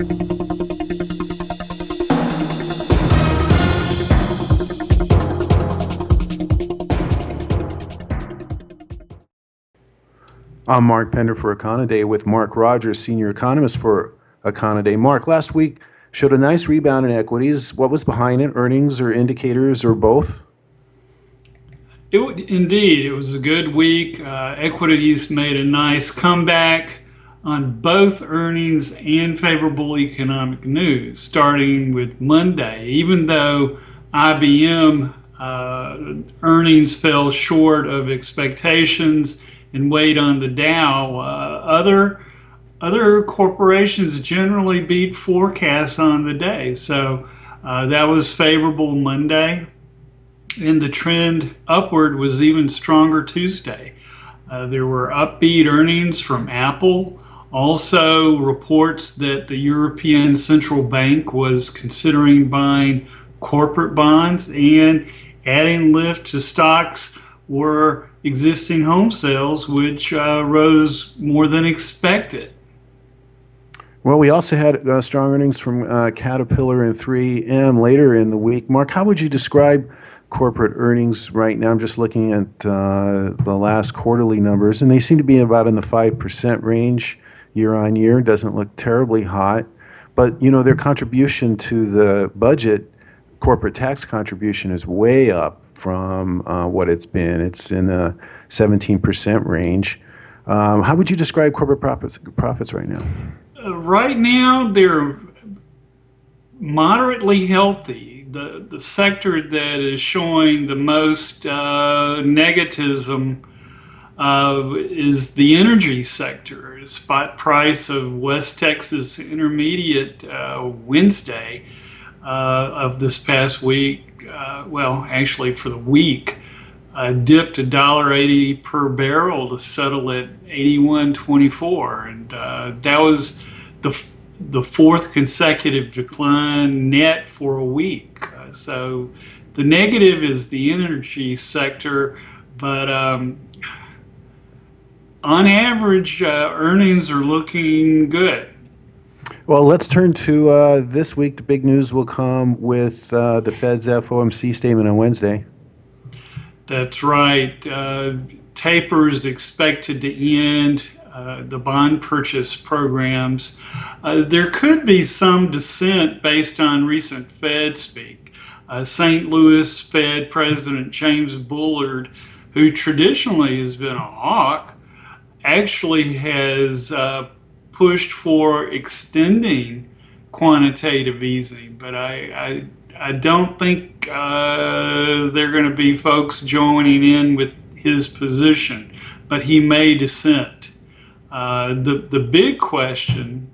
I'm Mark Pender for Econoday with Mark Rogers, senior economist for Econoday. Mark, last week showed a nice rebound in equities. What was behind it? Earnings or indicators or both? It, indeed, it was a good week. Uh, equities made a nice comeback on both earnings and favorable economic news, starting with Monday. Even though IBM uh, earnings fell short of expectations, and weighed on the Dow. Uh, other other corporations generally beat forecasts on the day, so uh, that was favorable Monday, and the trend upward was even stronger Tuesday. Uh, there were upbeat earnings from Apple. Also, reports that the European Central Bank was considering buying corporate bonds and adding lift to stocks were existing home sales, which uh, rose more than expected. Well, we also had uh, strong earnings from uh, Caterpillar and 3M later in the week. Mark, how would you describe corporate earnings right now? I'm just looking at uh, the last quarterly numbers, and they seem to be about in the 5% range year on year. Doesn't look terribly hot. But, you know, their contribution to the budget, corporate tax contribution, is way up from uh, what it's been. It's in the 17% range. Um, how would you describe corporate profits profits right now? Uh, right now, they're moderately healthy. The the sector that is showing the most uh, negativism uh, is the energy sector. Spot price of West Texas Intermediate uh, Wednesday uh, of this past week uh, well, actually for the week, uh, dipped a dollar eighty per barrel to settle at eighty one twenty four, and uh, that was the the fourth consecutive decline net for a week. So the negative is the energy sector, but um, on average, uh, earnings are looking good. Well, let's turn to uh, this week. The big news will come with uh, the Fed's FOMC statement on Wednesday. That's right. Uh, taper is expected to end. Uh, the bond purchase programs. Uh, there could be some dissent based on recent Fed speak. Uh, St. Louis Fed President James Bullard, who traditionally has been a hawk, actually has pushed for extending quantitative easing, but I, I, I don't think uh, they're going to be folks joining in with his position, but he may dissent. Uh, the, the big question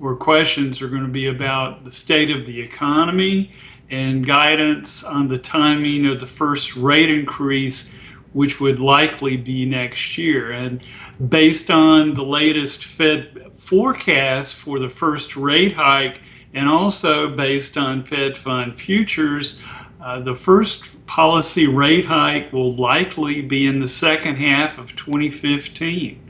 or questions are going to be about the state of the economy and guidance on the timing of the first rate increase which would likely be next year. And based on the latest Fed forecast for the first rate hike, and also based on Fed fund futures, uh, the first policy rate hike will likely be in the second half of 2015.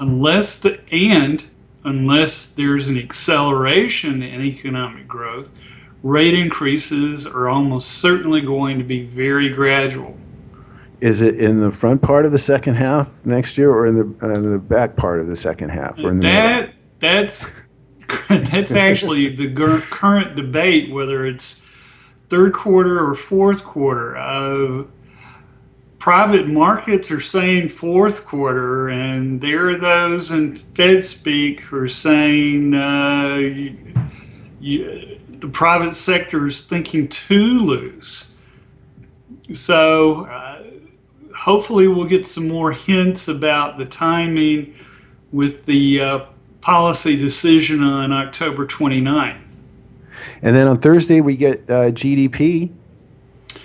Unless the and unless there's an acceleration in economic growth, rate increases are almost certainly going to be very gradual. Is it in the front part of the second half next year, or in the uh, the back part of the second half? Or in that that's that's actually the current debate whether it's third quarter or fourth quarter. Uh, private markets are saying fourth quarter, and there are those in Fed speak who are saying uh, you, you, the private sector is thinking too loose. So. Uh, hopefully we'll get some more hints about the timing with the uh, policy decision on October 29th. And then on Thursday we get uh, GDP,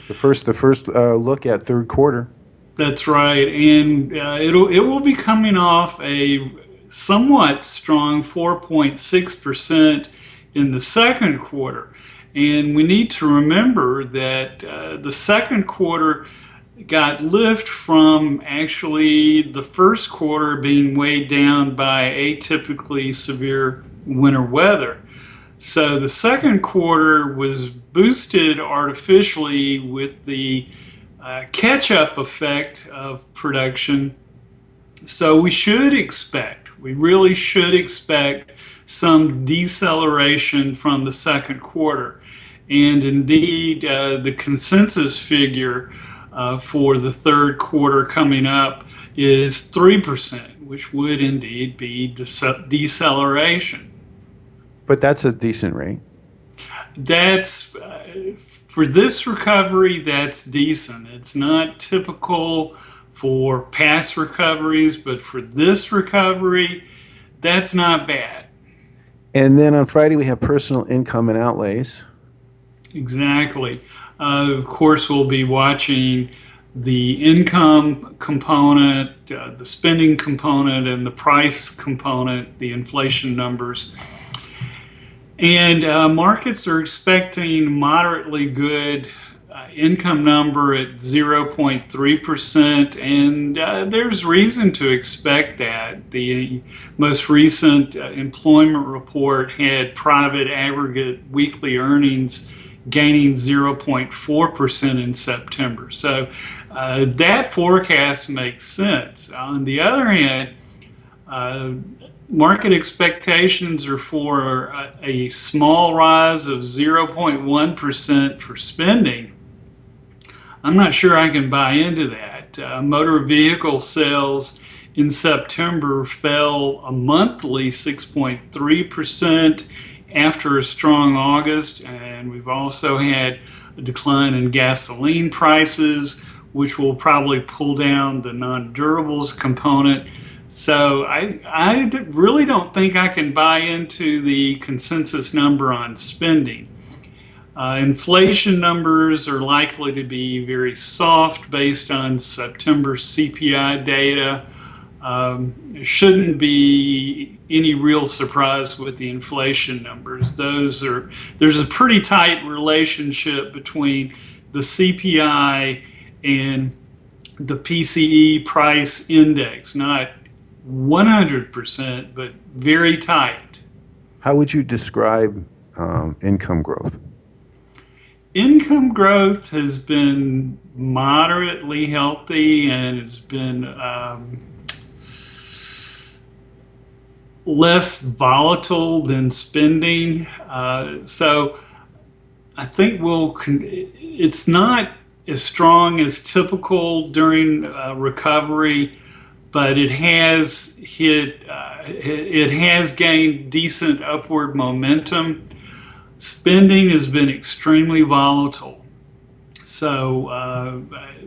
the first the first uh, look at third quarter. That's right, and uh, it'll it will be coming off a somewhat strong 4.6 percent in the second quarter, and we need to remember that uh, the second quarter got lift from actually the first quarter being weighed down by atypically severe winter weather. So the second quarter was boosted artificially with the uh, catch up effect of production. So we should expect, we really should expect some deceleration from the second quarter. And indeed, uh, the consensus figure uh, for the third quarter coming up is 3%, which would indeed be dece- deceleration. But that's a decent rate. That's uh, for this recovery, that's decent. It's not typical for past recoveries, but for this recovery, that's not bad. And then on Friday, we have personal income and outlays. Exactly. Uh, of course, we'll be watching the income component, uh, the spending component, and the price component, the inflation numbers. And uh, markets are expecting moderately good uh, income number at 0.3%, and uh, there's reason to expect that. The most recent uh, employment report had private aggregate weekly earnings gaining 0.4% in September. So uh, that forecast makes sense. On the other hand, uh, market expectations are for a, a small rise of 0.1% for spending. I'm not sure I can buy into that. Uh, motor vehicle sales in September fell a monthly 6.3% after a strong August, and we've also had a decline in gasoline prices, which will probably pull down the non durables component. So I, I really don't think I can buy into the consensus number on spending. Uh, inflation numbers are likely to be very soft based on September CPI data. Um, shouldn't be any real surprise with the inflation numbers. Those are there's a pretty tight relationship between the CPI and the PCE price index, not 100%, but very tight. How would you describe um, income growth? Income growth has been moderately healthy and has been um, less volatile than spending. Uh, so I think we'll, con- it's not as strong as typical during uh, recovery, but it has hit, uh, it, has gained decent upward momentum. Spending has been extremely volatile. So uh,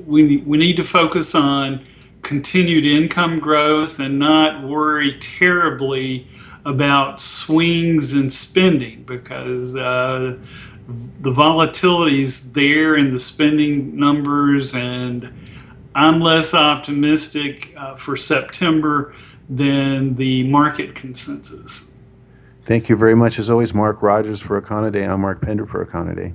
we, we need to focus on continued income growth and not worry terribly about swings in spending because uh, the volatility is there in the spending numbers, and I'm less optimistic uh, for September than the market consensus. Thank you very much, as always, Mark Rogers for Econoday. I'm Mark Pender for Econoday.